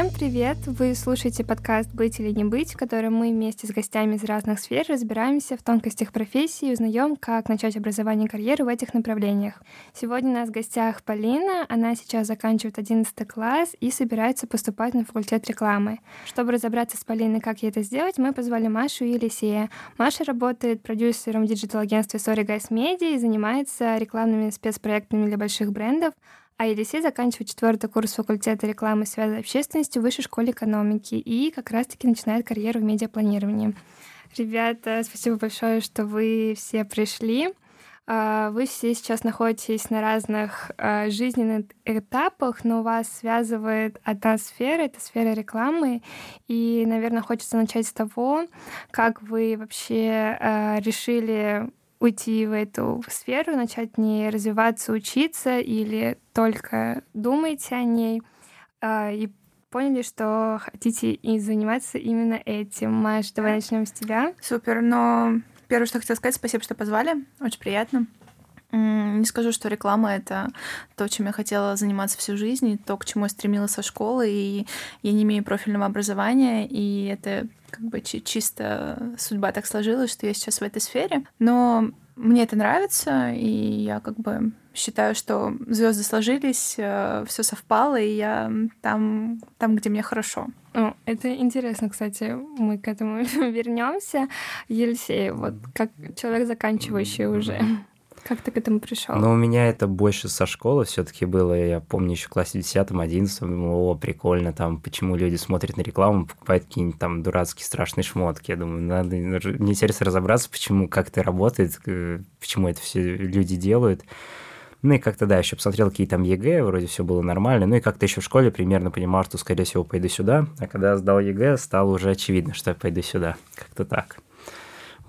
Всем привет! Вы слушаете подкаст «Быть или не быть», в котором мы вместе с гостями из разных сфер разбираемся в тонкостях профессии и узнаем, как начать образование и карьеру в этих направлениях. Сегодня у нас в гостях Полина. Она сейчас заканчивает 11 класс и собирается поступать на факультет рекламы. Чтобы разобраться с Полиной, как ей это сделать, мы позвали Машу и Елисея. Маша работает продюсером в digital-агентстве Sorry Guys Media и занимается рекламными спецпроектами для больших брендов, а Елисей заканчивает четвертый курс факультета рекламы и связи общественности в Высшей школе экономики и как раз-таки начинает карьеру в медиапланировании. Ребята, спасибо большое, что вы все пришли. А, вы все сейчас находитесь на разных а, жизненных этапах, но вас связывает одна сфера, это сфера рекламы. И, наверное, хочется начать с того, как вы вообще а, решили уйти в эту сферу, начать не развиваться, учиться или только думаете о ней э, и поняли, что хотите и заниматься именно этим. Маш, давай начнем с тебя. Супер, но первое, что хотела сказать, спасибо, что позвали. Очень приятно. Не скажу, что реклама — это то, чем я хотела заниматься всю жизнь, и то, к чему я стремилась со школы, и я не имею профильного образования, и это как бы чисто судьба так сложилась, что я сейчас в этой сфере. Но мне это нравится, и я как бы считаю, что звезды сложились, э, все совпало, и я там, там, где мне хорошо. О, это интересно, кстати, мы к этому вернемся. Елисей, вот как человек, заканчивающий уже как ты к этому пришел? Ну, у меня это больше со школы все-таки было. Я помню еще в классе 10-11, думаю, о, прикольно, там, почему люди смотрят на рекламу, покупают какие-нибудь там дурацкие страшные шмотки. Я думаю, надо, мне интересно разобраться, почему, как это работает, почему это все люди делают. Ну и как-то, да, еще посмотрел какие там ЕГЭ, вроде все было нормально. Ну и как-то еще в школе примерно понимал, что, скорее всего, пойду сюда. А когда сдал ЕГЭ, стало уже очевидно, что я пойду сюда. Как-то так.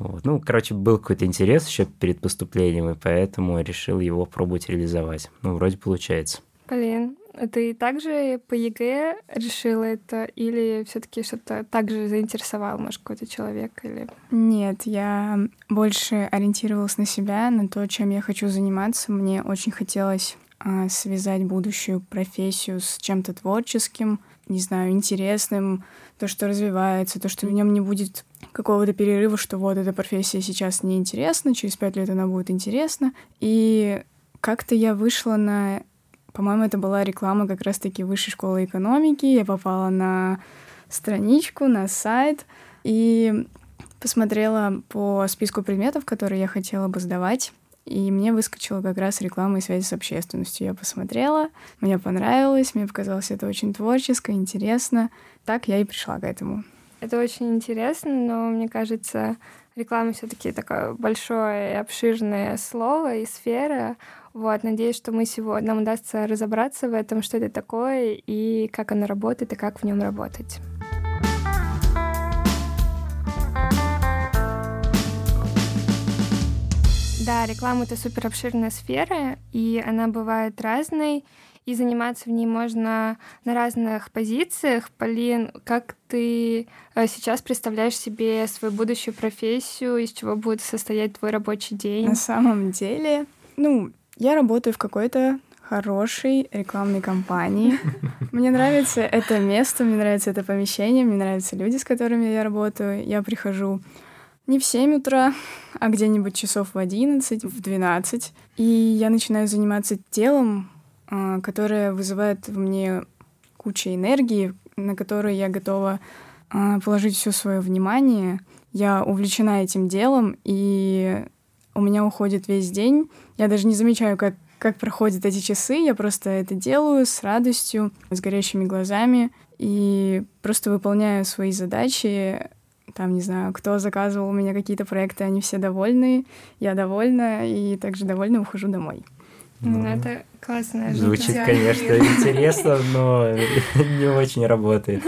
Вот. Ну, короче, был какой-то интерес еще перед поступлением, и поэтому решил его пробовать реализовать. Ну, вроде получается. Полин, ты также по ЕГЭ решила это или все таки что-то также заинтересовал, может, какой-то человек? Или... Нет, я больше ориентировалась на себя, на то, чем я хочу заниматься. Мне очень хотелось а, связать будущую профессию с чем-то творческим, не знаю, интересным, то, что развивается, то, что в нем не будет какого-то перерыва, что вот эта профессия сейчас неинтересна, через пять лет она будет интересна. И как-то я вышла на... По-моему, это была реклама как раз-таки высшей школы экономики. Я попала на страничку, на сайт и посмотрела по списку предметов, которые я хотела бы сдавать. И мне выскочила как раз реклама и связи с общественностью. Я посмотрела, мне понравилось, мне показалось это очень творческо, интересно. Так я и пришла к этому. Это очень интересно, но мне кажется, реклама все-таки такое большое и обширное слово и сфера. Вот, надеюсь, что мы сегодня нам удастся разобраться в этом, что это такое и как оно работает и как в нем работать. Да, реклама — это супер обширная сфера, и она бывает разной, и заниматься в ней можно на разных позициях. Полин, как ты э, сейчас представляешь себе свою будущую профессию, из чего будет состоять твой рабочий день? На самом деле, ну, я работаю в какой-то хорошей рекламной кампании. Мне нравится это место, мне нравится это помещение, мне нравятся люди, с которыми я работаю. Я прихожу не в 7 утра, а где-нибудь часов в 11, в 12. И я начинаю заниматься делом, а, которое вызывает в мне кучу энергии, на которую я готова а, положить все свое внимание. Я увлечена этим делом, и у меня уходит весь день. Я даже не замечаю, как, как проходят эти часы. Я просто это делаю с радостью, с горящими глазами и просто выполняю свои задачи там, не знаю, кто заказывал у меня какие-то проекты, они все довольны, я довольна, и также довольна ухожу домой. Ну, ну это классная жизнь. Звучит, конечно, интересно, но не очень работает.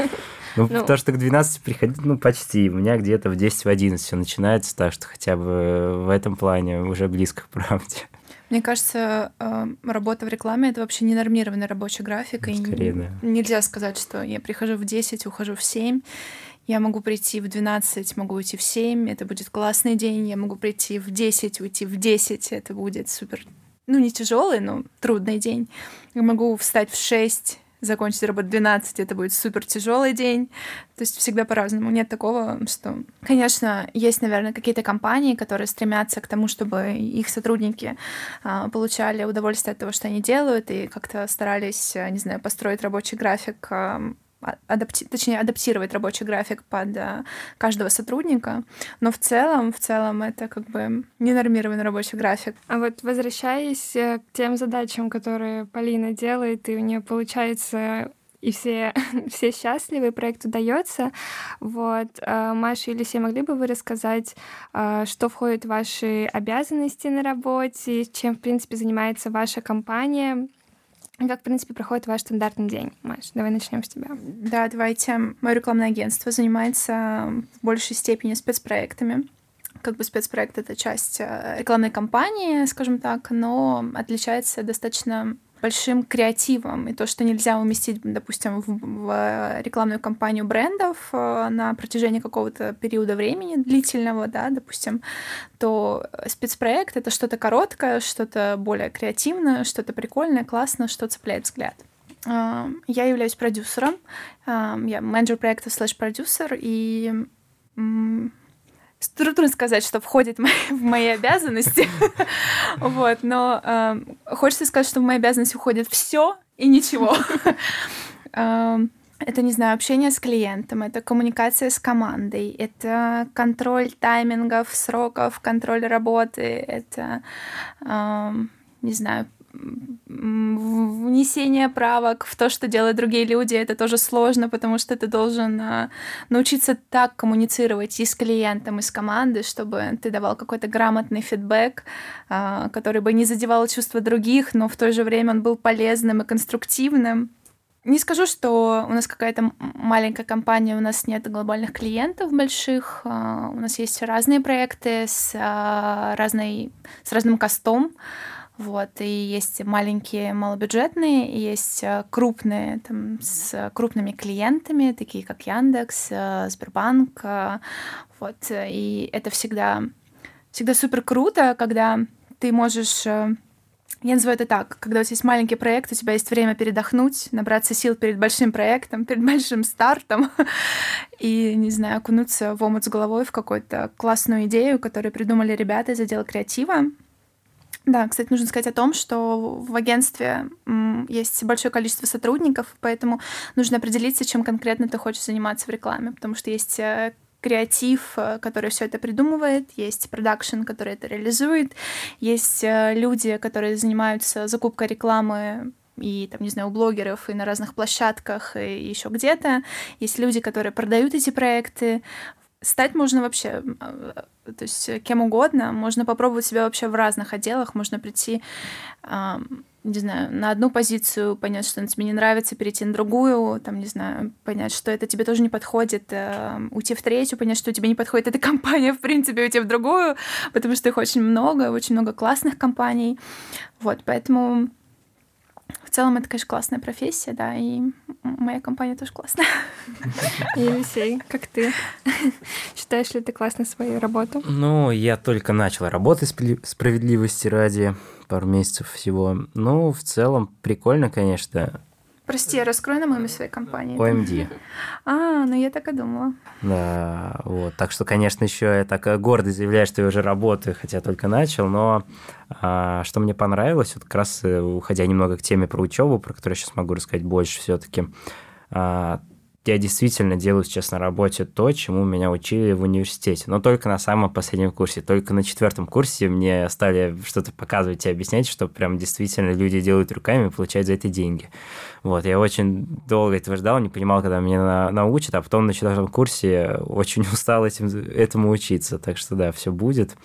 Ну, ну, потому что к 12 приходить, ну, почти. У меня где-то в 10 в 11 все начинается, так что хотя бы в этом плане уже близко к правде. Мне кажется, э, работа в рекламе это вообще не нормированный рабочий график. Скорее, и да. Нельзя сказать, что я прихожу в 10, ухожу в 7. Я могу прийти в 12, могу уйти в 7, это будет классный день. Я могу прийти в 10, уйти в 10, это будет супер, ну, не тяжелый, но трудный день. Я могу встать в 6, закончить работу в 12, это будет супер тяжелый день. То есть всегда по-разному. Нет такого, что... Конечно, есть, наверное, какие-то компании, которые стремятся к тому, чтобы их сотрудники а, получали удовольствие от того, что они делают, и как-то старались, не знаю, построить рабочий график а, адапти... точнее, адаптировать рабочий график под а, каждого сотрудника, но в целом, в целом это как бы ненормированный рабочий график. А вот возвращаясь э, к тем задачам, которые Полина делает, и у нее получается и все, все счастливы, проект удается. Вот, э, Маша или Алексей, могли бы вы рассказать, э, что входит в ваши обязанности на работе, чем, в принципе, занимается ваша компания? Как, в принципе, проходит ваш стандартный день? Маш, давай начнем с тебя. Да, давайте. Мое рекламное агентство занимается в большей степени спецпроектами. Как бы спецпроект — это часть э, рекламной кампании, скажем так, но отличается достаточно большим креативом. И то, что нельзя уместить, допустим, в, в рекламную кампанию брендов э, на протяжении какого-то периода времени длительного, да, допустим, то спецпроект — это что-то короткое, что-то более креативное, что-то прикольное, классное, что цепляет взгляд. Э, я являюсь продюсером, э, я менеджер проекта слэш-продюсер, и трудно сказать, что входит в мои обязанности, вот, но э, хочется сказать, что в мои обязанности входит все и ничего. Эм, это, не знаю, общение с клиентом, это коммуникация с командой, это контроль таймингов, сроков, контроль работы, это, эм, не знаю, внесение правок в то, что делают другие люди, это тоже сложно, потому что ты должен а, научиться так коммуницировать и с клиентом, и с командой, чтобы ты давал какой-то грамотный фидбэк, а, который бы не задевал чувства других, но в то же время он был полезным и конструктивным. Не скажу, что у нас какая-то маленькая компания, у нас нет глобальных клиентов больших, а, у нас есть разные проекты с, разной, с разным костом, вот, и есть маленькие малобюджетные, и есть э, крупные, там, с крупными клиентами, такие как Яндекс, э, Сбербанк, э, вот, и это всегда, всегда супер круто, когда ты можешь я называю это так, когда у тебя есть маленький проект, у тебя есть время передохнуть, набраться сил перед большим проектом, перед большим стартом, и, не знаю, окунуться в омут с головой в какую-то классную идею, которую придумали ребята из отдела креатива. Да, кстати, нужно сказать о том, что в агентстве есть большое количество сотрудников, поэтому нужно определиться, чем конкретно ты хочешь заниматься в рекламе, потому что есть э, креатив, э, который все это придумывает, есть продакшн, который это реализует, есть э, люди, которые занимаются закупкой рекламы и там, не знаю, у блогеров и на разных площадках и еще где-то. Есть люди, которые продают эти проекты. Стать можно вообще то есть э, кем угодно, можно попробовать себя вообще в разных отделах, можно прийти, э, не знаю, на одну позицию, понять, что она тебе не нравится, перейти на другую, там, не знаю, понять, что это тебе тоже не подходит, э, уйти в третью, понять, что тебе не подходит эта компания, в принципе, уйти в другую, потому что их очень много, очень много классных компаний, вот, поэтому целом это, конечно, классная профессия, да, и моя компания тоже классная. Елисей, как ты? Считаешь ли ты классно свою работу? Ну, я только начал работать справедливости ради пару месяцев всего. Ну, в целом, прикольно, конечно. Прости, раскрой нам имя своей компании. OMD. А, ну я так и думала. Да, вот. Так что, конечно, еще я так гордо заявляю, что я уже работаю, хотя только начал, но а, что мне понравилось, вот как раз э, уходя немного к теме про учебу, про которую я сейчас могу рассказать больше все-таки, а, я действительно делаю сейчас на работе то, чему меня учили в университете, но только на самом последнем курсе. Только на четвертом курсе мне стали что-то показывать и объяснять, что прям действительно люди делают руками и получают за это деньги. Вот, я очень долго этого ждал, не понимал, когда меня научат, а потом на четвертом курсе очень устал этим, этому учиться. Так что да, все будет.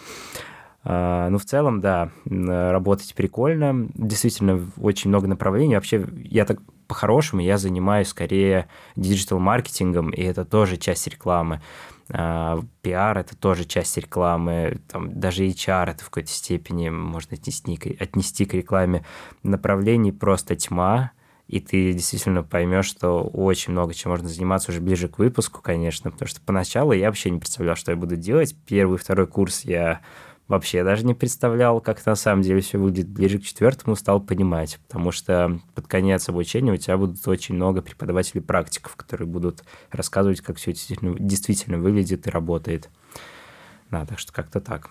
А, ну, в целом, да, работать прикольно. Действительно, очень много направлений. Вообще, я так по-хорошему, я занимаюсь скорее диджитал-маркетингом, и это тоже часть рекламы. Uh, пиар — это тоже часть рекламы, там, даже HR — это в какой-то степени можно отнести, отнести к рекламе. Направлений просто тьма, и ты действительно поймешь, что очень много чем можно заниматься уже ближе к выпуску, конечно, потому что поначалу я вообще не представлял, что я буду делать. Первый, второй курс я вообще даже не представлял, как на самом деле все выглядит. Ближе к четвертому стал понимать, потому что под конец обучения у тебя будут очень много преподавателей практиков, которые будут рассказывать, как все действительно, действительно выглядит и работает. Да, так что как-то так.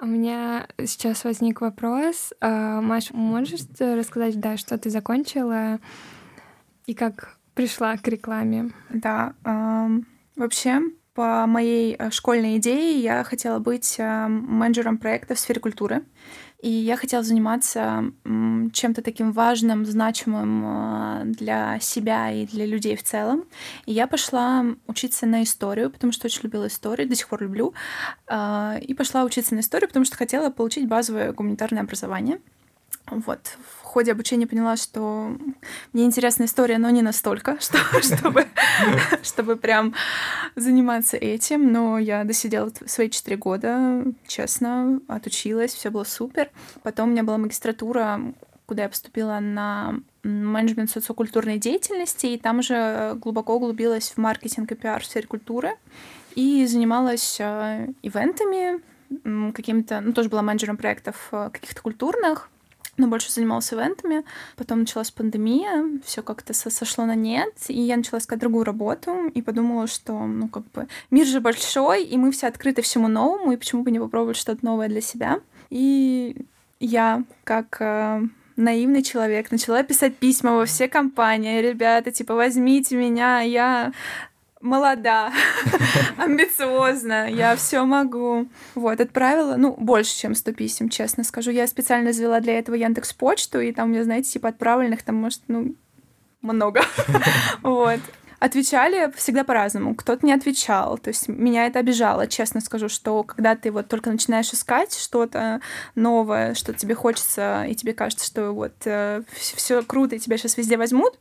У меня сейчас возник вопрос. А, Маш, можешь рассказать, да, что ты закончила и как пришла к рекламе? Да, эм, вообще по моей э, школьной идее я хотела быть э, менеджером проекта в сфере культуры. И я хотела заниматься чем-то таким важным, значимым э, для себя и для людей в целом. И я пошла учиться на историю, потому что очень любила историю, до сих пор люблю. И пошла учиться на историю, потому что хотела получить базовое гуманитарное образование. Вот ходе обучения поняла, что мне интересна история, но не настолько, что, чтобы, чтобы прям заниматься этим. Но я досидела свои четыре года, честно, отучилась, все было супер. Потом у меня была магистратура, куда я поступила на менеджмент социокультурной деятельности, и там же глубоко углубилась в маркетинг и пиар в сфере культуры и занималась э, ивентами, каким-то, ну, тоже была менеджером проектов э, каких-то культурных, но больше занималась ивентами. Потом началась пандемия, все как-то сошло на нет, и я начала искать другую работу и подумала, что, ну, как бы, мир же большой, и мы все открыты всему новому, и почему бы не попробовать что-то новое для себя. И я, как э, наивный человек, начала писать письма во все компании. Ребята, типа, возьмите меня, я молода, амбициозна, я все могу. Вот, отправила, ну, больше, чем 100 писем, честно скажу. Я специально завела для этого Яндекс Почту, и там, у меня, знаете, типа отправленных там, может, ну, много. вот. Отвечали всегда по-разному. Кто-то не отвечал. То есть меня это обижало, честно скажу, что когда ты вот только начинаешь искать что-то новое, что тебе хочется, и тебе кажется, что вот э, все круто, и тебя сейчас везде возьмут,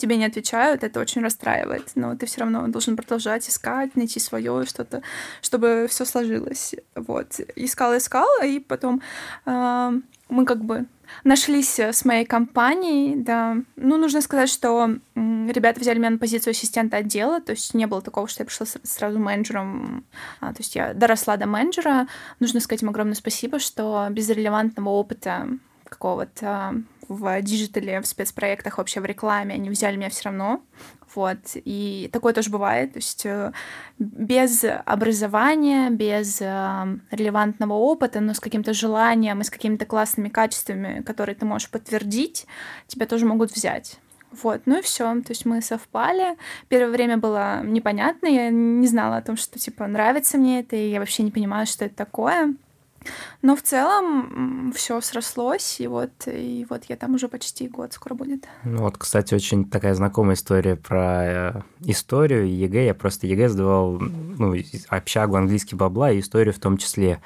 тебе не отвечают, это очень расстраивает. Но ты все равно должен продолжать искать, найти свое что-то, чтобы все сложилось. Вот. Искала, искала, и потом э, мы как бы нашлись с моей компанией, да. Ну, нужно сказать, что ребята взяли меня на позицию ассистента отдела, то есть не было такого, что я пришла сразу менеджером, а, то есть я доросла до менеджера. Нужно сказать им огромное спасибо, что без релевантного опыта какого-то в digital е, в спецпроектах, вообще в рекламе, они взяли меня все равно. Вот. И такое тоже бывает. То есть э, без образования, без э, релевантного опыта, но с каким-то желанием и с какими-то классными качествами, которые ты можешь подтвердить, тебя тоже могут взять. Вот, ну и все. То есть мы совпали. Первое время было непонятно. Я не знала о том, что типа нравится мне это, и я вообще не понимала, что это такое. Но в целом все срослось, и вот, и вот я там уже почти год скоро будет. Ну вот, кстати, очень такая знакомая история про э, историю ЕГЭ. Я просто ЕГЭ сдавал, ну, общагу английский бабла и историю в том числе.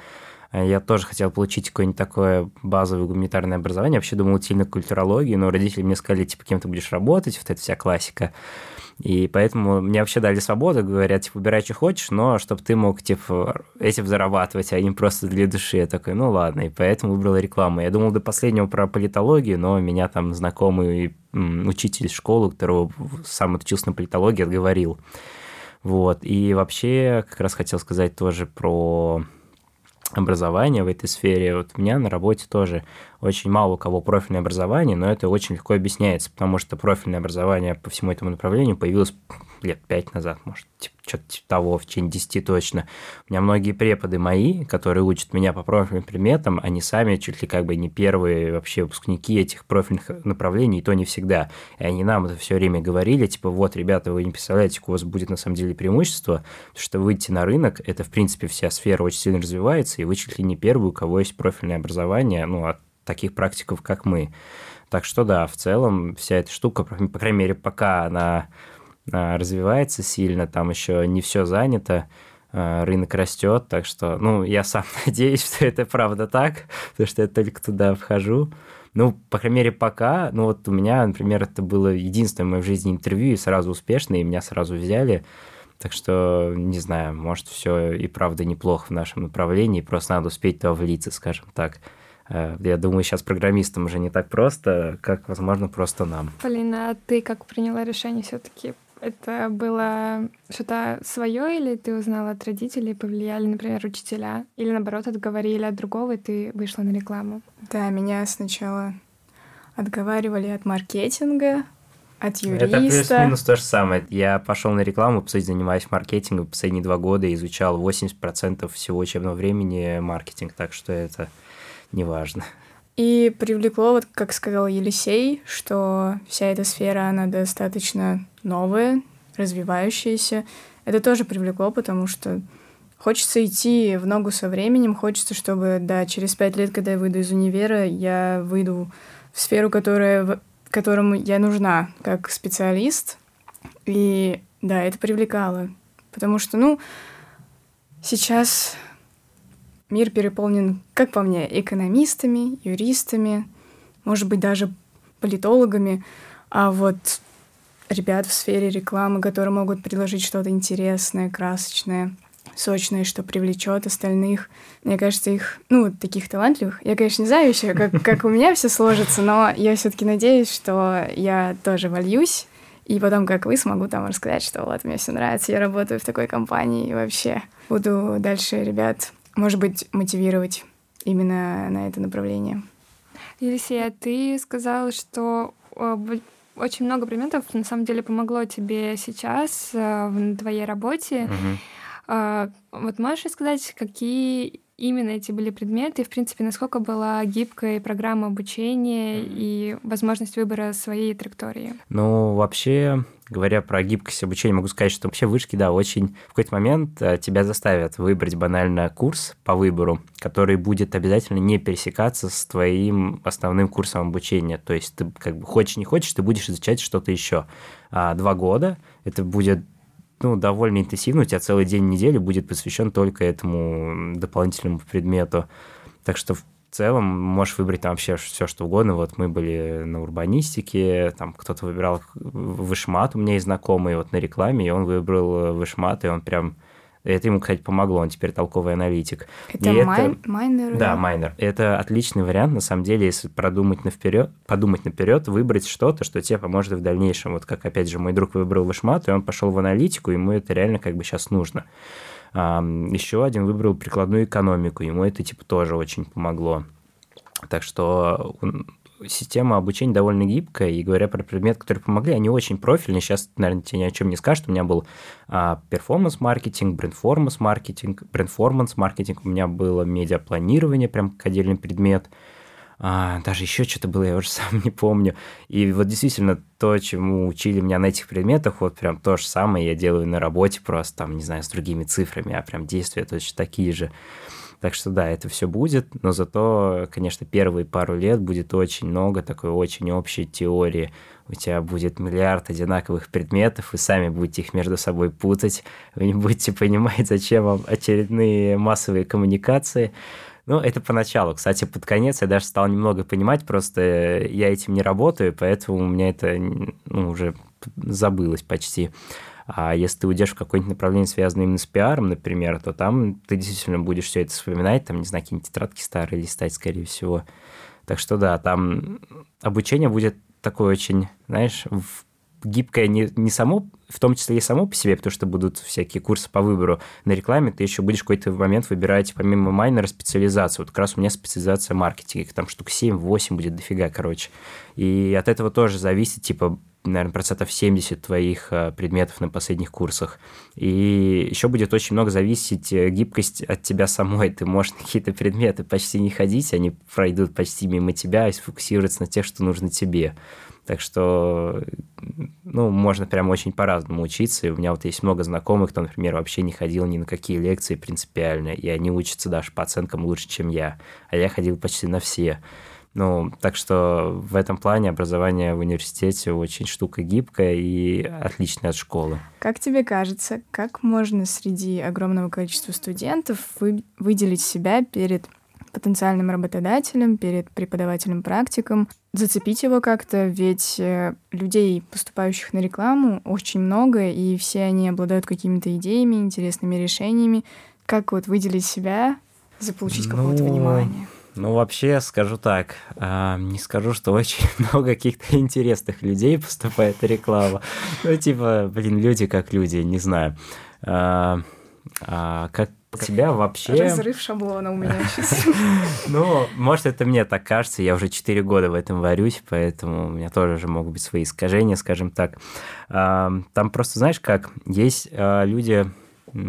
Я тоже хотел получить какое-нибудь такое базовое гуманитарное образование. Вообще думал идти на культурологию, но родители мне сказали, типа, кем ты будешь работать, вот эта вся классика. И поэтому мне вообще дали свободу, говорят, типа, выбирай, что хочешь, но чтобы ты мог, типа, этим зарабатывать, а не просто для души. Я такой, ну ладно, и поэтому выбрал рекламу. Я думал до последнего про политологию, но меня там знакомый учитель школы, которого сам отучился на политологии, отговорил. Вот, и вообще как раз хотел сказать тоже про образования в этой сфере. Вот у меня на работе тоже очень мало у кого профильное образование, но это очень легко объясняется, потому что профильное образование по всему этому направлению появилось лет пять назад, может, типа, что-то типа того, в течение десяти точно. У меня многие преподы мои, которые учат меня по профильным предметам, они сами чуть ли как бы не первые вообще выпускники этих профильных направлений, и то не всегда. И они нам это все время говорили, типа, вот, ребята, вы не представляете, у вас будет на самом деле преимущество, потому что выйти на рынок, это, в принципе, вся сфера очень сильно развивается, и вы чуть ли не первый, у кого есть профильное образование, ну, от таких практиков, как мы. Так что да, в целом вся эта штука, по крайней мере, пока она а, развивается сильно, там еще не все занято, а, рынок растет, так что, ну, я сам надеюсь, что это правда так, потому что я только туда вхожу. Ну, по крайней мере, пока, ну, вот у меня, например, это было единственное в моей жизни интервью, и сразу успешное, и меня сразу взяли, так что, не знаю, может, все и правда неплохо в нашем направлении, просто надо успеть туда влиться, скажем так. Э, я думаю, сейчас программистам уже не так просто, как, возможно, просто нам. Полина, а ты как приняла решение все таки это было что-то свое, или ты узнала от родителей, повлияли, например, учителя, или наоборот отговорили от другого, и ты вышла на рекламу? Да, меня сначала отговаривали от маркетинга, от юриста. Это плюс-минус то же самое. Я пошел на рекламу, по сути, занимаюсь маркетингом последние два года, изучал 80% всего учебного времени маркетинг, так что это не важно. И привлекло, вот как сказал Елисей, что вся эта сфера, она достаточно новая, развивающаяся. Это тоже привлекло, потому что хочется идти в ногу со временем, хочется, чтобы, да, через пять лет, когда я выйду из универа, я выйду в сферу, которая, которому я нужна как специалист. И да, это привлекало. Потому что, ну, сейчас Мир переполнен, как по мне, экономистами, юристами, может быть, даже политологами, а вот ребят в сфере рекламы, которые могут предложить что-то интересное, красочное, сочное, что привлечет остальных. Мне кажется, их, ну, таких талантливых. Я, конечно, не знаю еще, как, как у меня все сложится, но я все-таки надеюсь, что я тоже вольюсь. И потом, как вы, смогу там рассказать, что вот мне все нравится, я работаю в такой компании и вообще буду дальше ребят может быть, мотивировать именно на это направление. Елисея, ты сказала, что э, очень много предметов на самом деле помогло тебе сейчас э, в твоей работе. Угу. Вот можешь сказать, какие именно эти были предметы, и, в принципе, насколько была гибкая программа обучения и возможность выбора своей траектории? Ну, вообще, говоря про гибкость обучения, могу сказать, что вообще вышки, да, очень в какой-то момент э, тебя заставят выбрать банально курс по выбору, который будет обязательно не пересекаться с твоим основным курсом обучения. То есть ты как бы хочешь, не хочешь, ты будешь изучать что-то еще. А, два года это будет ну, довольно интенсивно, у тебя целый день недели будет посвящен только этому дополнительному предмету. Так что в целом можешь выбрать там вообще все, что угодно. Вот мы были на урбанистике, там кто-то выбирал вышмат, у меня есть знакомый вот на рекламе, и он выбрал вышмат, и он прям это ему, кстати, помогло, он теперь толковый аналитик. Это, и май... это... майнер? Да, майнер. Это отличный вариант, на самом деле, если продумать наперед, подумать наперед, выбрать что-то, что тебе поможет в дальнейшем. Вот как, опять же, мой друг выбрал вышмат, и он пошел в аналитику, ему это реально как бы сейчас нужно. Еще один выбрал прикладную экономику, ему это типа тоже очень помогло. Так что система обучения довольно гибкая, и говоря про предметы, которые помогли, они очень профильные. Сейчас, наверное, тебе ни о чем не скажут. У меня был перформанс-маркетинг, брендформанс-маркетинг, брендформанс-маркетинг, у меня было медиапланирование, прям как отдельный предмет. А, даже еще что-то было, я уже сам не помню. И вот действительно то, чему учили меня на этих предметах, вот прям то же самое я делаю на работе, просто там, не знаю, с другими цифрами, а прям действия точно такие же. Так что да, это все будет, но зато, конечно, первые пару лет будет очень много такой очень общей теории. У тебя будет миллиард одинаковых предметов, вы сами будете их между собой путать, вы не будете понимать, зачем вам очередные массовые коммуникации. Ну, это поначалу. Кстати, под конец я даже стал немного понимать, просто я этим не работаю, поэтому у меня это ну, уже забылось почти. А если ты уйдешь в какое-нибудь направление, связанное именно с пиаром, например, то там ты действительно будешь все это вспоминать, там, не знаю, какие-нибудь тетрадки старые листать, скорее всего. Так что да, там обучение будет такое очень, знаешь, гибкое не, не само, в том числе и само по себе, потому что будут всякие курсы по выбору на рекламе, ты еще будешь какой-то момент выбирать помимо майнера специализацию. Вот как раз у меня специализация маркетинга, там штук 7-8 будет дофига, короче. И от этого тоже зависит, типа, наверное, процентов 70 твоих э, предметов на последних курсах. И еще будет очень много зависеть э, гибкость от тебя самой. Ты можешь на какие-то предметы почти не ходить, они пройдут почти мимо тебя и сфокусироваться на тех, что нужно тебе. Так что, ну, можно прям очень по-разному учиться. И у меня вот есть много знакомых, кто, например, вообще не ходил ни на какие лекции принципиально, и они учатся даже по оценкам лучше, чем я. А я ходил почти на все. Ну, так что в этом плане образование в университете очень штука гибкая и отличная от школы. Как тебе кажется, как можно среди огромного количества студентов вы, выделить себя перед потенциальным работодателем, перед преподавателем-практиком, зацепить его как-то, ведь э, людей, поступающих на рекламу, очень много, и все они обладают какими-то идеями, интересными решениями. Как вот выделить себя, заполучить ну, какого-то внимания? Ну, вообще, скажу так, э, не скажу, что очень много каких-то интересных людей поступает в рекламу. Ну, типа, блин, люди как люди, не знаю. Э, э, как тебя вообще... Разрыв шаблона у меня сейчас. Ну, может, это мне так кажется, я уже 4 года в этом варюсь, поэтому у меня тоже уже могут быть свои искажения, скажем так. Там просто, знаешь как, есть люди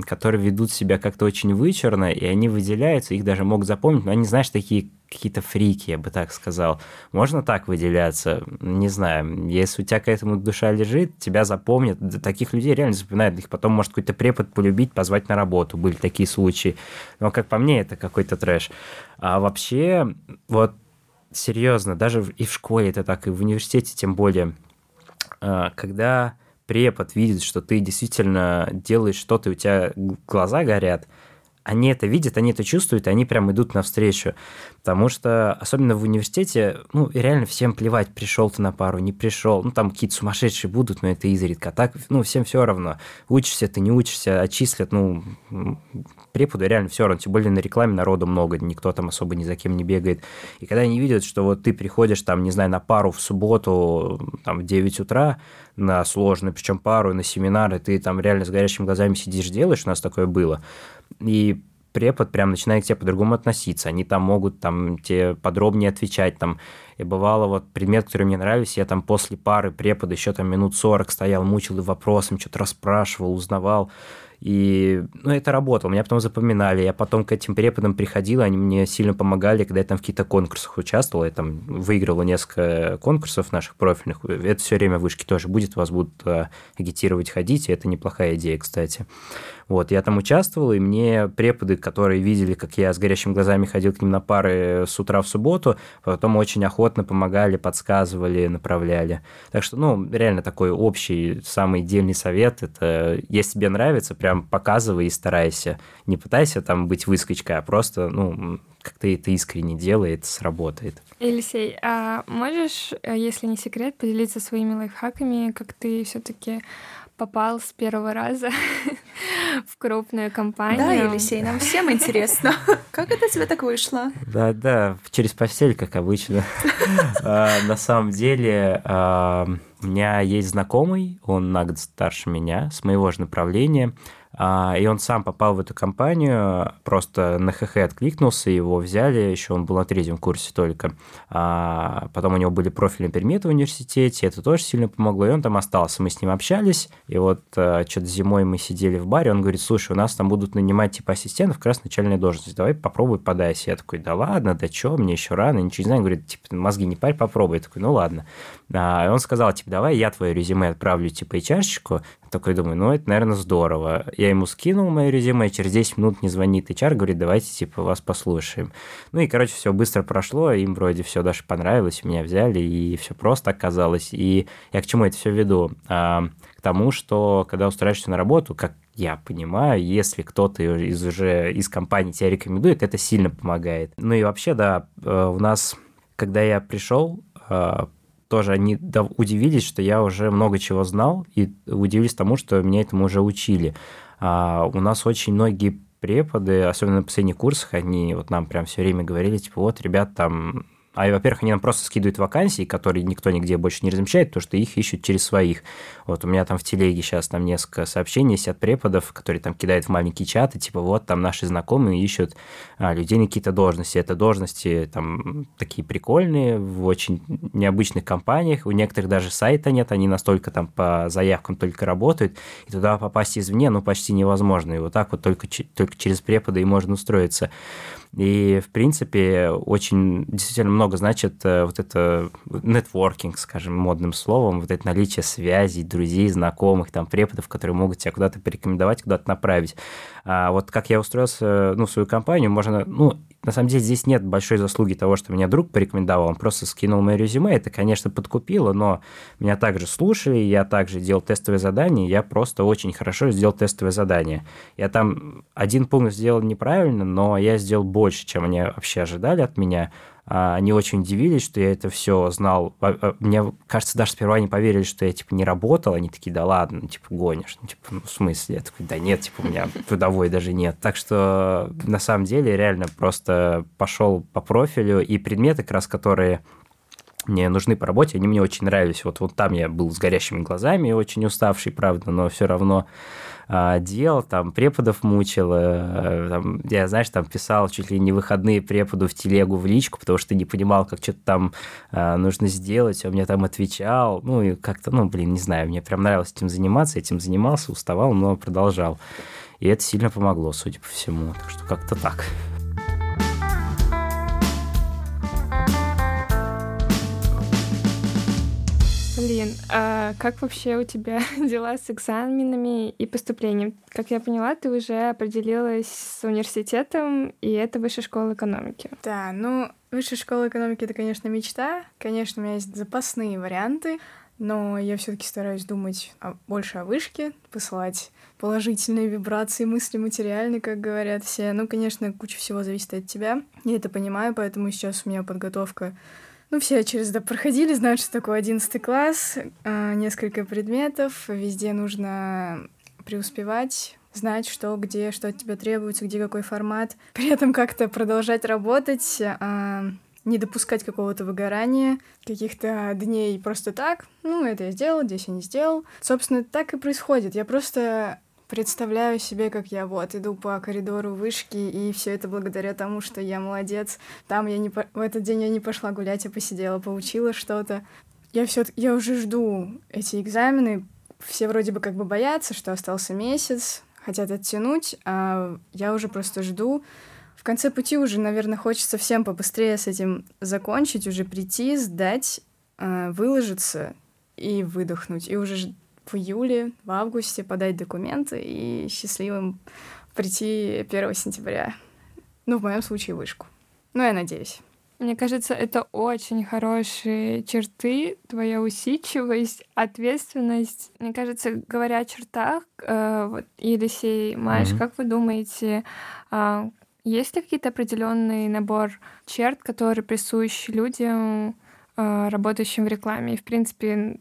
которые ведут себя как-то очень вычурно, и они выделяются, их даже могут запомнить, но они, знаешь, такие какие-то фрики, я бы так сказал. Можно так выделяться? Не знаю. Если у тебя к этому душа лежит, тебя запомнят. Таких людей реально запоминают. Их потом может какой-то препод полюбить, позвать на работу. Были такие случаи. Но, как по мне, это какой-то трэш. А вообще, вот серьезно, даже и в школе это так, и в университете тем более, а, когда препод видит, что ты действительно делаешь что-то, у тебя глаза горят, они это видят, они это чувствуют, и они прям идут навстречу. Потому что, особенно в университете, ну, реально всем плевать, пришел ты на пару, не пришел. Ну, там какие-то сумасшедшие будут, но это изредка. А так, ну, всем все равно. Учишься ты, не учишься, отчислят, ну, преподу реально все равно. Тем более на рекламе народу много, никто там особо ни за кем не бегает. И когда они видят, что вот ты приходишь там, не знаю, на пару в субботу, там, в 9 утра, на сложную, причем пару, на семинары, ты там реально с горящими глазами сидишь, делаешь, у нас такое было, и препод прям начинает к тебе по-другому относиться. Они там могут там тебе подробнее отвечать. Там. И бывало вот предмет, который мне нравился, я там после пары препода еще там минут 40 стоял, мучил и вопросом, что-то расспрашивал, узнавал. И ну, это работало, меня потом запоминали. Я потом к этим преподам приходил, они мне сильно помогали, когда я там в каких-то конкурсах участвовал. Я там выиграл несколько конкурсов наших профильных. Это все время вышки тоже будет, вас будут э, агитировать ходить, и это неплохая идея, кстати. Вот, я там участвовал, и мне преподы, которые видели, как я с горящими глазами ходил к ним на пары с утра в субботу, потом очень охотно помогали, подсказывали, направляли. Так что, ну, реально такой общий, самый дельный совет – это, если тебе нравится, прям показывай и старайся. Не пытайся там быть выскочкой, а просто, ну, как ты это искренне делай, это сработает. Елисей, а можешь, э, если не секрет, поделиться своими лайфхаками, как ты все таки попал с первого раза в крупную компанию. Да, Елисей, нам всем интересно. Как это тебе так вышло? Да, да, через постель, как обычно. А, на самом деле, а, у меня есть знакомый, он на год старше меня, с моего же направления. А, и он сам попал в эту компанию, просто на ХХ откликнулся, его взяли, еще он был на третьем курсе только. Потом у него были профильные предметы в университете, это тоже сильно помогло, и он там остался. Мы с ним общались, и вот что-то зимой мы сидели в баре, он говорит, слушай, у нас там будут нанимать типа ассистентов, как раз начальная должность, давай попробуй подайся. Я такой, да ладно, да что, мне еще рано, ничего не знаю. Он говорит, типа, мозги не парь, попробуй. Я такой, ну ладно. И он сказал, типа, давай я твое резюме отправлю, типа, HR-щику, такой думаю, ну, это, наверное, здорово. Я ему скинул мое резюме, через 10 минут не звонит HR, говорит, давайте, типа, вас послушаем. Ну, и, короче, все быстро прошло, им вроде все даже понравилось, меня взяли, и все просто оказалось. И я к чему это все веду? Тому, что когда устраиваешься на работу, как я понимаю, если кто-то из уже из компании тебя рекомендует, это сильно помогает. Ну и вообще, да, э, у нас, когда я пришел, э, тоже они удивились, что я уже много чего знал, и удивились тому, что меня этому уже учили. А у нас очень многие преподы, особенно на последних курсах, они вот нам прям все время говорили, типа, вот, ребят, там а, во-первых, они нам просто скидывают вакансии, которые никто нигде больше не размещает, потому что их ищут через своих. Вот у меня там в телеге сейчас там несколько сообщений есть от преподов, которые там кидают в маленькие чаты, типа вот там наши знакомые ищут а, людей на какие-то должности. Это должности там такие прикольные, в очень необычных компаниях. У некоторых даже сайта нет, они настолько там по заявкам только работают, и туда попасть извне, ну, почти невозможно. И вот так вот только, только через препода и можно устроиться. И, в принципе, очень действительно много значит э, вот это нетворкинг, скажем, модным словом, вот это наличие связей, друзей, знакомых, там, преподов, которые могут тебя куда-то порекомендовать, куда-то направить. А вот как я устроился ну, в свою компанию, можно, ну, на самом деле здесь нет большой заслуги того, что меня друг порекомендовал, он просто скинул мое резюме, это, конечно, подкупило, но меня также слушали, я также делал тестовые задания, я просто очень хорошо сделал тестовые задания. Я там один пункт сделал неправильно, но я сделал больше, чем они вообще ожидали от меня, они очень удивились, что я это все знал. А, а, мне кажется, даже сперва не поверили, что я, типа, не работал. Они такие, да ладно, ну, типа, гонишь. Ну, типа, ну, в смысле? Я такой, да нет, типа, у меня трудовой даже нет. Так что, на самом деле, реально просто пошел по профилю, и предметы, как раз, которые мне нужны по работе, они мне очень нравились. Вот, вот там я был с горящими глазами, очень уставший, правда, но все равно а, делал, там преподов мучил, э, там, я, знаешь, там писал чуть ли не выходные преподу в телегу, в личку, потому что не понимал, как что-то там а, нужно сделать, он мне там отвечал, ну и как-то, ну, блин, не знаю, мне прям нравилось этим заниматься, этим занимался, уставал, но продолжал. И это сильно помогло, судя по всему, так что как-то так. Блин, а как вообще у тебя дела с экзаменами и поступлением? Как я поняла, ты уже определилась с университетом, и это Высшая школа экономики. Да, ну, Высшая школа экономики — это, конечно, мечта. Конечно, у меня есть запасные варианты, но я все таки стараюсь думать о, больше о вышке, посылать положительные вибрации, мысли материальные, как говорят все. Ну, конечно, куча всего зависит от тебя. Я это понимаю, поэтому сейчас у меня подготовка ну, все через это проходили, знают, что такое одиннадцатый класс, э, несколько предметов, везде нужно преуспевать, знать, что где, что от тебя требуется, где какой формат, при этом как-то продолжать работать, э, не допускать какого-то выгорания, каких-то дней просто так, ну, это я сделал, здесь я не сделал. Собственно, так и происходит. Я просто представляю себе, как я вот иду по коридору вышки, и все это благодаря тому, что я молодец. Там я не по... в этот день я не пошла гулять, я посидела, поучила что-то. Я все я уже жду эти экзамены. Все вроде бы как бы боятся, что остался месяц, хотят оттянуть, а я уже просто жду. В конце пути уже, наверное, хочется всем побыстрее с этим закончить, уже прийти, сдать, а, выложиться и выдохнуть. И уже в июле, в августе подать документы и счастливым прийти 1 сентября. Ну, в моем случае, вышку. Ну, я надеюсь. Мне кажется, это очень хорошие черты, твоя усидчивость, ответственность. Мне кажется, говоря о чертах, э, вот, Елисей, Маш, mm-hmm. как вы думаете, э, есть ли какие-то определенный набор черт, которые присущи людям, э, работающим в рекламе? И, в принципе,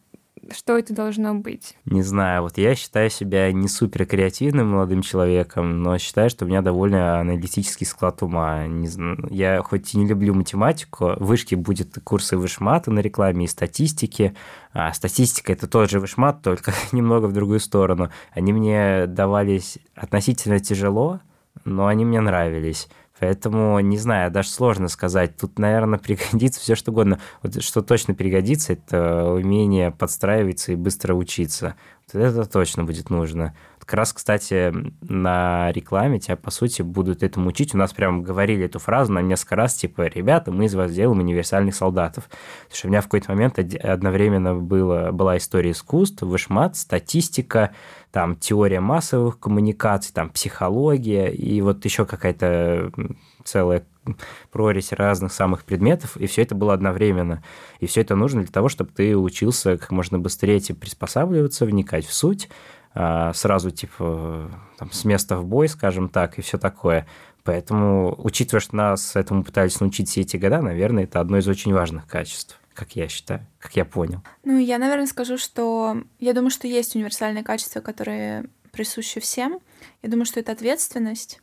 что это должно быть? Не знаю, вот я считаю себя не супер креативным молодым человеком, но считаю, что у меня довольно аналитический склад ума. Не знаю, я хоть и не люблю математику, в вышке будет курсы вышмата на рекламе и статистики. А статистика это тот же вышмат, только немного в другую сторону. Они мне давались относительно тяжело, но они мне нравились. Поэтому, не знаю, даже сложно сказать. Тут, наверное, пригодится все что угодно. Вот что точно пригодится, это умение подстраиваться и быстро учиться. Вот это точно будет нужно. Как раз, кстати, на рекламе тебя, по сути, будут этому учить. У нас прям говорили эту фразу на несколько раз, типа, ребята, мы из вас сделаем универсальных солдатов. Потому что у меня в какой-то момент одновременно было, была история искусств, вышмат, статистика, там теория массовых коммуникаций, там психология и вот еще какая-то целая прорезь разных самых предметов, и все это было одновременно. И все это нужно для того, чтобы ты учился как можно быстрее типа, приспосабливаться, вникать в суть, сразу типа там, с места в бой, скажем так, и все такое. Поэтому, учитывая, что нас этому пытались научить все эти года, наверное, это одно из очень важных качеств как я считаю, как я понял. Ну, я, наверное, скажу, что я думаю, что есть универсальные качества, которые присущи всем. Я думаю, что это ответственность,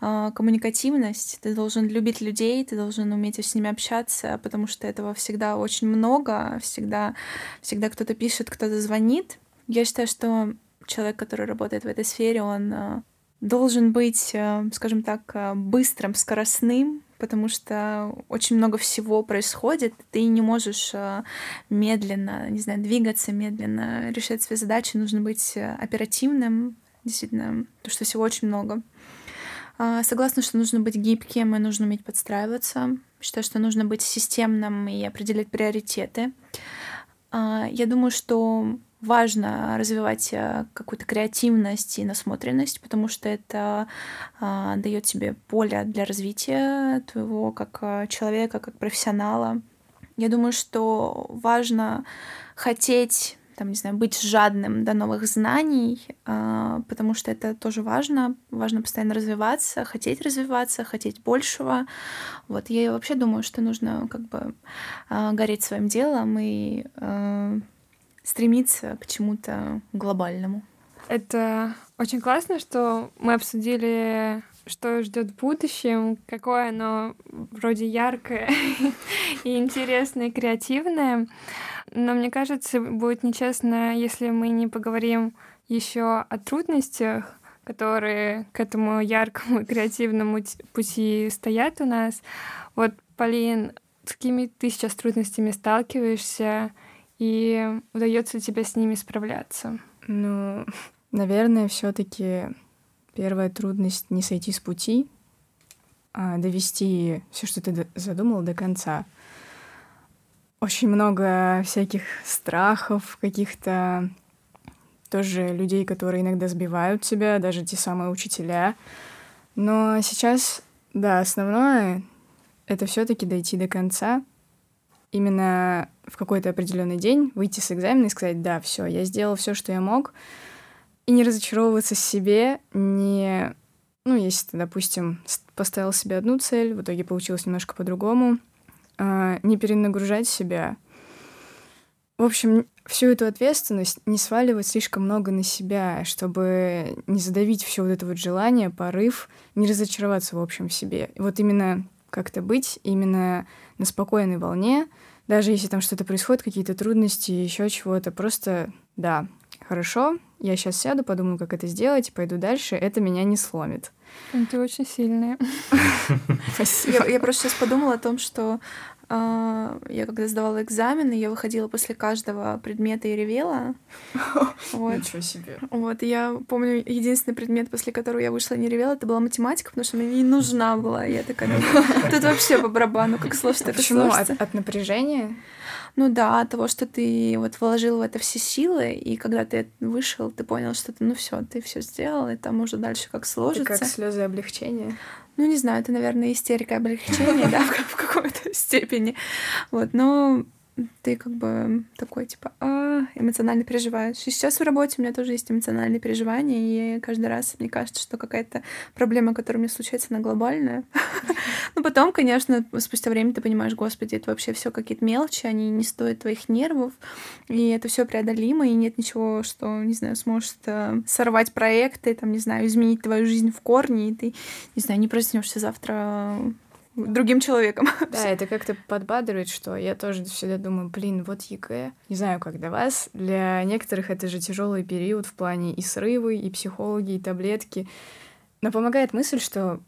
а, коммуникативность. Ты должен любить людей, ты должен уметь с ними общаться, потому что этого всегда очень много, всегда, всегда кто-то пишет, кто-то звонит. Я считаю, что человек, который работает в этой сфере, он а, должен быть, а, скажем так, быстрым, скоростным, потому что очень много всего происходит, ты не можешь э, медленно, не знаю, двигаться медленно, решать свои задачи, нужно быть э, оперативным, действительно, потому что всего очень много. А, согласна, что нужно быть гибким и нужно уметь подстраиваться. Считаю, что нужно быть системным и определять приоритеты. А, я думаю, что важно развивать э, какую-то креативность и насмотренность, потому что это а, дает тебе поле для развития твоего как э, человека, как профессионала. Я думаю, что важно хотеть там, не знаю, быть жадным до новых знаний, а, потому что это тоже важно. Важно постоянно развиваться, хотеть развиваться, хотеть большего. Вот я вообще думаю, что нужно как бы а, гореть своим делом и а, стремиться к чему-то глобальному. Это очень классно, что мы обсудили что ждет в будущем, какое оно вроде яркое и интересное, и креативное. Но мне кажется, будет нечестно, если мы не поговорим еще о трудностях, которые к этому яркому и креативному пути стоят у нас. Вот, Полин, с какими ты сейчас трудностями сталкиваешься, и удается ли тебе с ними справляться? Ну, наверное, все-таки первая трудность не сойти с пути, а довести все, что ты задумал, до конца очень много всяких страхов, каких-то тоже людей, которые иногда сбивают тебя, даже те самые учителя. Но сейчас, да, основное — это все таки дойти до конца, именно в какой-то определенный день выйти с экзамена и сказать, да, все, я сделал все, что я мог, и не разочаровываться в себе, не... Ну, если ты, допустим, поставил себе одну цель, в итоге получилось немножко по-другому — а, не перенагружать себя. В общем, всю эту ответственность не сваливать слишком много на себя, чтобы не задавить все вот это вот желание, порыв, не разочароваться, в общем, в себе. Вот именно как-то быть, именно на спокойной волне, даже если там что-то происходит, какие-то трудности, еще чего-то, просто, да, хорошо, я сейчас сяду, подумаю, как это сделать, пойду дальше, это меня не сломит. Ты очень сильная. Спасибо. Я, я просто сейчас подумала о том, что я когда сдавала экзамены, я выходила после каждого предмета и ревела. Вот. Ничего себе. Вот, я помню, единственный предмет, после которого я вышла и не ревела, это была математика, потому что мне не нужна была. Я такая, тут вообще по барабану, как сложно? От, от напряжения? Ну да, от того, что ты вот вложил в это все силы, и когда ты вышел, ты понял, что ты, ну все, ты все сделал, и там уже дальше как сложится. Это как слезы облегчения. Ну, не знаю, это, наверное, истерика облегчения, да, в какой-то степени. Вот, но ты как бы такой, типа, а, эмоционально переживаешь. И сейчас в работе у меня тоже есть эмоциональные переживания, и каждый раз мне кажется, что какая-то проблема, которая у меня случается, она глобальная. Но потом, конечно, спустя время ты понимаешь, господи, это вообще все какие-то мелочи, они не стоят твоих нервов, и это все преодолимо, и нет ничего, что, не знаю, сможет э, сорвать проекты, там, не знаю, изменить твою жизнь в корне, и ты, не знаю, не проснешься завтра другим человеком. Да, это как-то подбадривает, что я тоже всегда думаю, блин, вот ЕГЭ. Не знаю, как для вас. Для некоторых это же тяжелый период в плане и срывы, и психологи, и таблетки. Но помогает мысль, что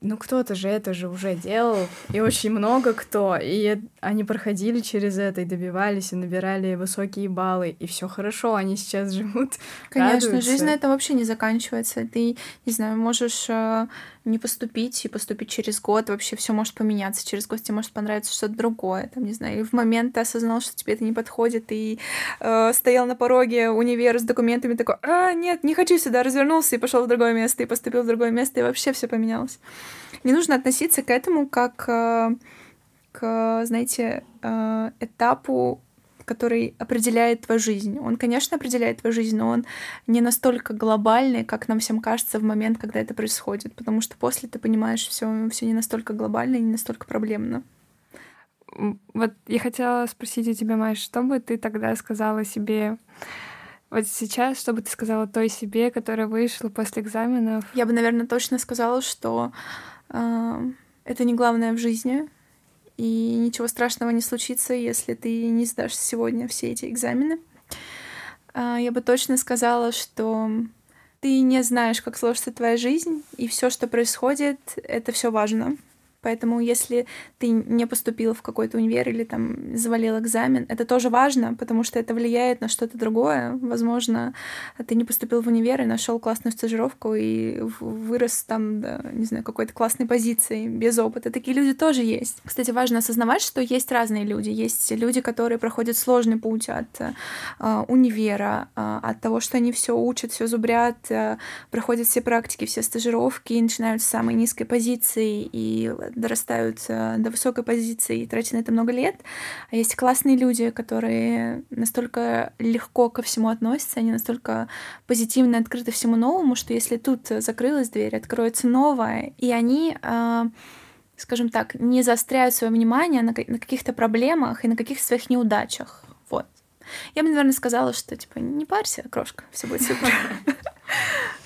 ну кто-то же это же уже делал, и очень много кто, и они проходили через это, и добивались, и набирали высокие баллы, и все хорошо, они сейчас живут. Конечно, радуются. жизнь на этом вообще не заканчивается. Ты, не знаю, можешь э, не поступить и поступить через год, вообще все может поменяться. Через год тебе может понравиться что-то другое. Там, не знаю, и в момент ты осознал, что тебе это не подходит, и э, стоял на пороге универа с документами, такой, а, нет, не хочу сюда, развернулся и пошел в другое место, и поступил в другое место, и вообще все поменялось. Не нужно относиться к этому как э, к, знаете, э, этапу который определяет твою жизнь. Он, конечно, определяет твою жизнь, но он не настолько глобальный, как нам всем кажется в момент, когда это происходит, потому что после ты понимаешь, все, все не настолько глобально и не настолько проблемно. Вот я хотела спросить у тебя, Маш, что бы ты тогда сказала себе вот сейчас, что бы ты сказала той себе, которая вышла после экзаменов? Я бы, наверное, точно сказала, что э, это не главное в жизни, и ничего страшного не случится, если ты не сдашь сегодня все эти экзамены. А, я бы точно сказала, что ты не знаешь, как сложится твоя жизнь, и все, что происходит, это все важно. Поэтому если ты не поступил в какой-то универ или там завалил экзамен, это тоже важно, потому что это влияет на что-то другое. Возможно, ты не поступил в универ и нашел классную стажировку и вырос там, да, не знаю, какой-то классной позиции без опыта. Такие люди тоже есть. Кстати, важно осознавать, что есть разные люди. Есть люди, которые проходят сложный путь от э, универа, э, от того, что они все учат, все зубрят, э, проходят все практики, все стажировки и начинают с самой низкой позиции и дорастают до высокой позиции и тратят на это много лет, а есть классные люди, которые настолько легко ко всему относятся, они настолько позитивно открыты всему новому, что если тут закрылась дверь, откроется новая, и они э, скажем так, не заостряют свое внимание на, на каких-то проблемах и на каких-то своих неудачах. Вот. Я бы, наверное, сказала, что типа не парься, крошка, все будет супер.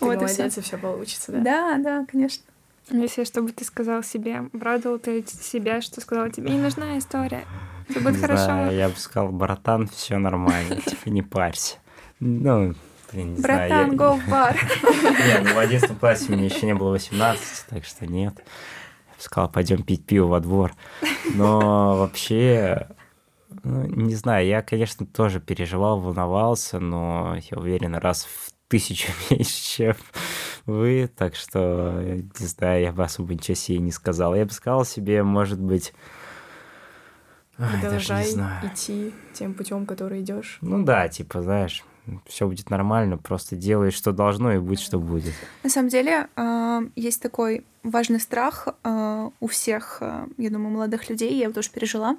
Вот молодец, и все получится, да? Да, да, конечно. Если что бы ты сказал себе, обрадовал ты себя, что сказал тебе не нужна история, все будет хорошо. я бы сказал, братан, все нормально, типа не парься. Ну, блин, не Братан, go в бар. Не, ну в 11 классе мне еще не было 18, так что нет сказал, пойдем пить пиво во двор. Но вообще, ну, не знаю, я, конечно, тоже переживал, волновался, но я уверен, раз в тысячу меньше, чем вы, так что, не знаю, я бы особо ничего себе не сказал. Я бы сказал себе, может быть, Продолжай идти тем путем, который идешь. Ну да, типа, знаешь, все будет нормально, просто делай, что должно, и будет, что будет. На самом деле, а, есть такой важный страх э, у всех, э, я думаю, молодых людей, я его тоже пережила,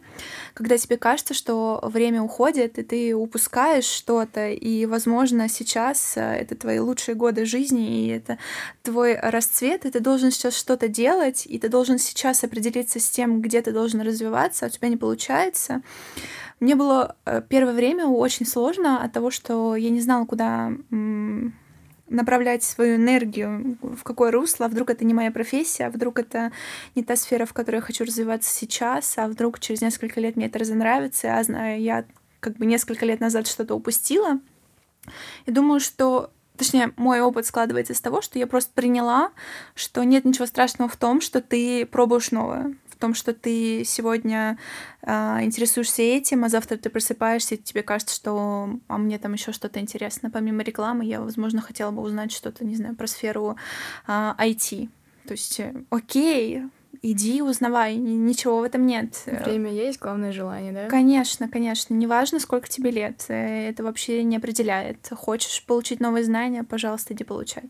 когда тебе кажется, что время уходит, и ты упускаешь что-то, и, возможно, сейчас э, это твои лучшие годы жизни, и это твой расцвет, и ты должен сейчас что-то делать, и ты должен сейчас определиться с тем, где ты должен развиваться, а у тебя не получается. Мне было э, первое время очень сложно от того, что я не знала, куда направлять свою энергию, в какое русло, а вдруг это не моя профессия, а вдруг это не та сфера, в которой я хочу развиваться сейчас, а вдруг через несколько лет мне это разонравится, а знаю, я как бы несколько лет назад что-то упустила. И думаю, что Точнее, мой опыт складывается из того, что я просто приняла, что нет ничего страшного в том, что ты пробуешь новое том, что ты сегодня э, интересуешься этим, а завтра ты просыпаешься, и тебе кажется, что а мне там еще что-то интересно. Помимо рекламы, я, возможно, хотела бы узнать что-то, не знаю, про сферу э, IT. То есть, э, окей, иди, узнавай, ничего в этом нет. Время есть, главное желание, да? Конечно, конечно. Неважно, сколько тебе лет, э, это вообще не определяет. Хочешь получить новые знания, пожалуйста, иди получай.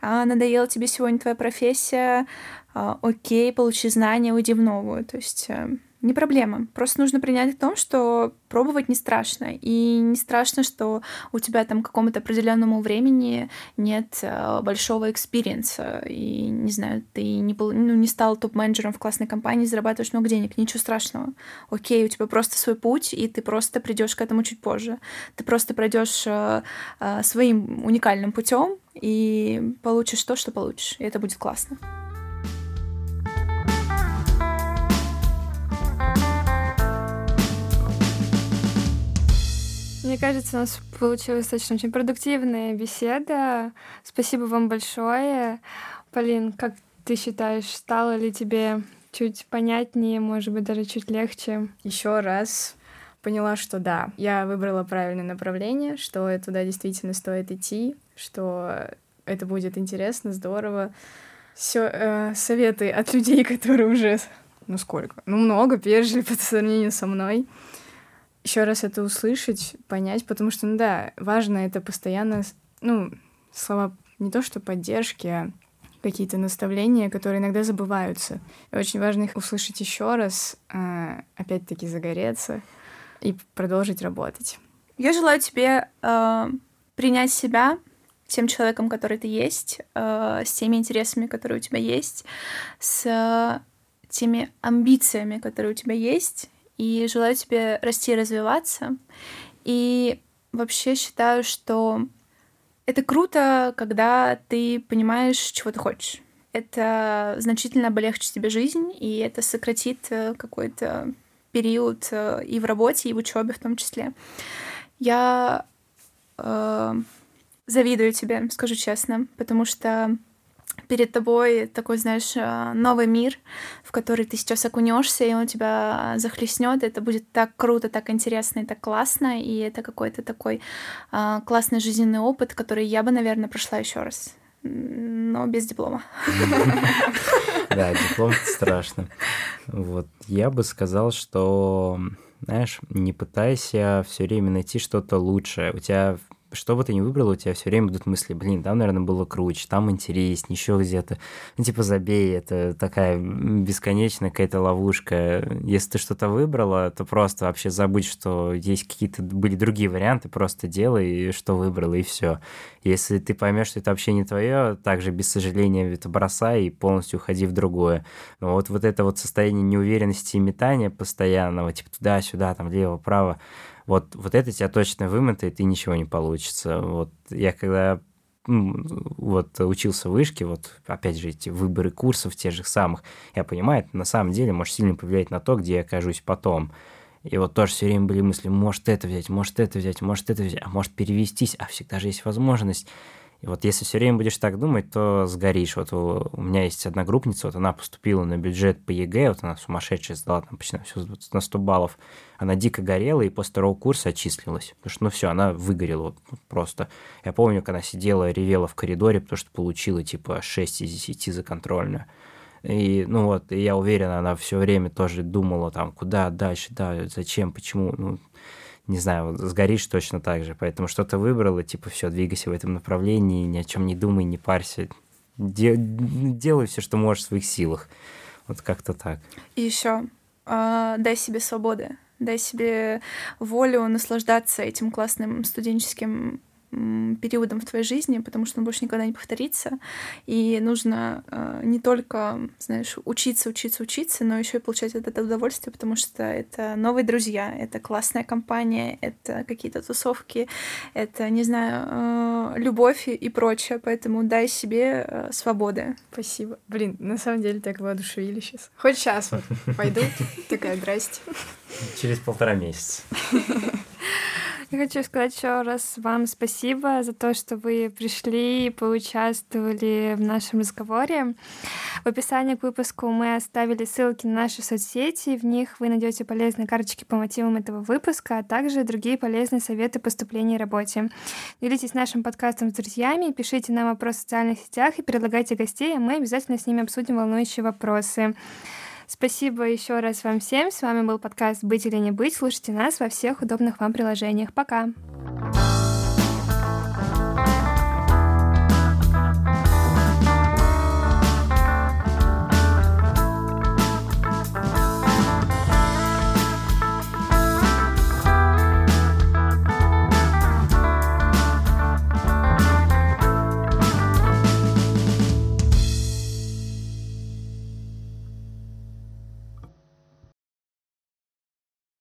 А надоела тебе сегодня твоя профессия, а, окей, получи знания, уйди в новую. То есть э, не проблема. Просто нужно принять в том, что пробовать не страшно. И не страшно, что у тебя там к какому-то определенному времени нет э, большого experience а. И, не знаю, ты не, ну, не стал топ-менеджером в классной компании, зарабатываешь много денег. Ничего страшного. Окей, у тебя просто свой путь, и ты просто придешь к этому чуть позже. Ты просто пройдешь э, своим уникальным путем и получишь то, что получишь. И это будет классно. Мне кажется, у нас получилась достаточно очень продуктивная беседа. Спасибо вам большое. Полин, как ты считаешь, стало ли тебе чуть понятнее, может быть, даже чуть легче? Еще раз поняла, что да, я выбрала правильное направление, что туда действительно стоит идти, что это будет интересно, здорово. Все э, советы от людей, которые уже, ну сколько, ну много пережили по сравнению со мной еще раз это услышать, понять, потому что, ну да, важно это постоянно, ну, слова не то что поддержки, а какие-то наставления, которые иногда забываются. И очень важно их услышать еще раз, э, опять-таки загореться и продолжить работать. Я желаю тебе э, принять себя тем человеком, который ты есть, э, с теми интересами, которые у тебя есть, с теми амбициями, которые у тебя есть, и желаю тебе расти и развиваться. И вообще считаю, что это круто, когда ты понимаешь, чего ты хочешь. Это значительно облегчит тебе жизнь, и это сократит э, какой-то период э, и в работе, и в учебе в том числе. Я э, завидую тебе, скажу честно, потому что перед тобой такой, знаешь, э, новый мир, в который ты сейчас окунешься, и он тебя захлестнет. Это будет так круто, так интересно и так классно. И это какой-то такой э, классный жизненный опыт, который я бы, наверное, прошла еще раз. Но без диплома. Да, диплом страшно. Вот. Я бы сказал, что знаешь, не пытайся все время найти что-то лучшее. У тебя что бы ты ни выбрал, у тебя все время будут мысли, блин, там, наверное, было круче, там интереснее, еще где-то. Ну, типа, забей, это такая бесконечная какая-то ловушка. Если ты что-то выбрала, то просто вообще забудь, что есть какие-то были другие варианты, просто делай, что выбрала, и все. Если ты поймешь, что это вообще не твое, также без сожаления это бросай и полностью уходи в другое. Но вот, вот это вот состояние неуверенности и метания постоянного, типа туда-сюда, там, лево-право, вот, вот это тебя точно вымотает, и ничего не получится. Вот я когда вот учился в вышке, вот опять же эти выборы курсов тех же самых, я понимаю, это на самом деле может сильно повлиять на то, где я окажусь потом. И вот тоже все время были мысли, может это взять, может это взять, может это взять, а может перевестись, а всегда же есть возможность. И вот если все время будешь так думать, то сгоришь. Вот у, у меня есть одногруппница, вот она поступила на бюджет по ЕГЭ, вот она сумасшедшая сдала там почти на, все, на 100 баллов. Она дико горела и после второго курса отчислилась. Потому что, ну все, она выгорела вот, просто. Я помню, когда сидела, ревела в коридоре, потому что получила типа 6 из 10 за контрольную. И, ну вот, и я уверен, она все время тоже думала там, куда дальше, да, зачем, почему, ну, не знаю, вот сгоришь точно так же. Поэтому что-то выбрала, типа, все, двигайся в этом направлении, ни о чем не думай, не парься. Де- делай все, что можешь в своих силах. Вот как-то так. И еще э, а, дай себе свободы, дай себе волю наслаждаться этим классным студенческим периодом в твоей жизни, потому что он больше никогда не повторится. И нужно э, не только, знаешь, учиться, учиться, учиться, но еще и получать от этого удовольствие, потому что это новые друзья, это классная компания, это какие-то тусовки, это, не знаю, э, любовь и прочее. Поэтому дай себе э, свободы. Спасибо. Блин, на самом деле так воодушевили сейчас. Хоть сейчас вот пойду, такая, здрасте. Через полтора месяца. Я хочу сказать еще раз вам спасибо за то, что вы пришли и поучаствовали в нашем разговоре. В описании к выпуску мы оставили ссылки на наши соцсети. В них вы найдете полезные карточки по мотивам этого выпуска, а также другие полезные советы поступления и работе. Делитесь нашим подкастом с друзьями, пишите нам вопросы в социальных сетях и предлагайте гостей, а мы обязательно с ними обсудим волнующие вопросы. Спасибо еще раз вам всем. С вами был подкаст «Быть или не быть». Слушайте нас во всех удобных вам приложениях. Пока! Пока.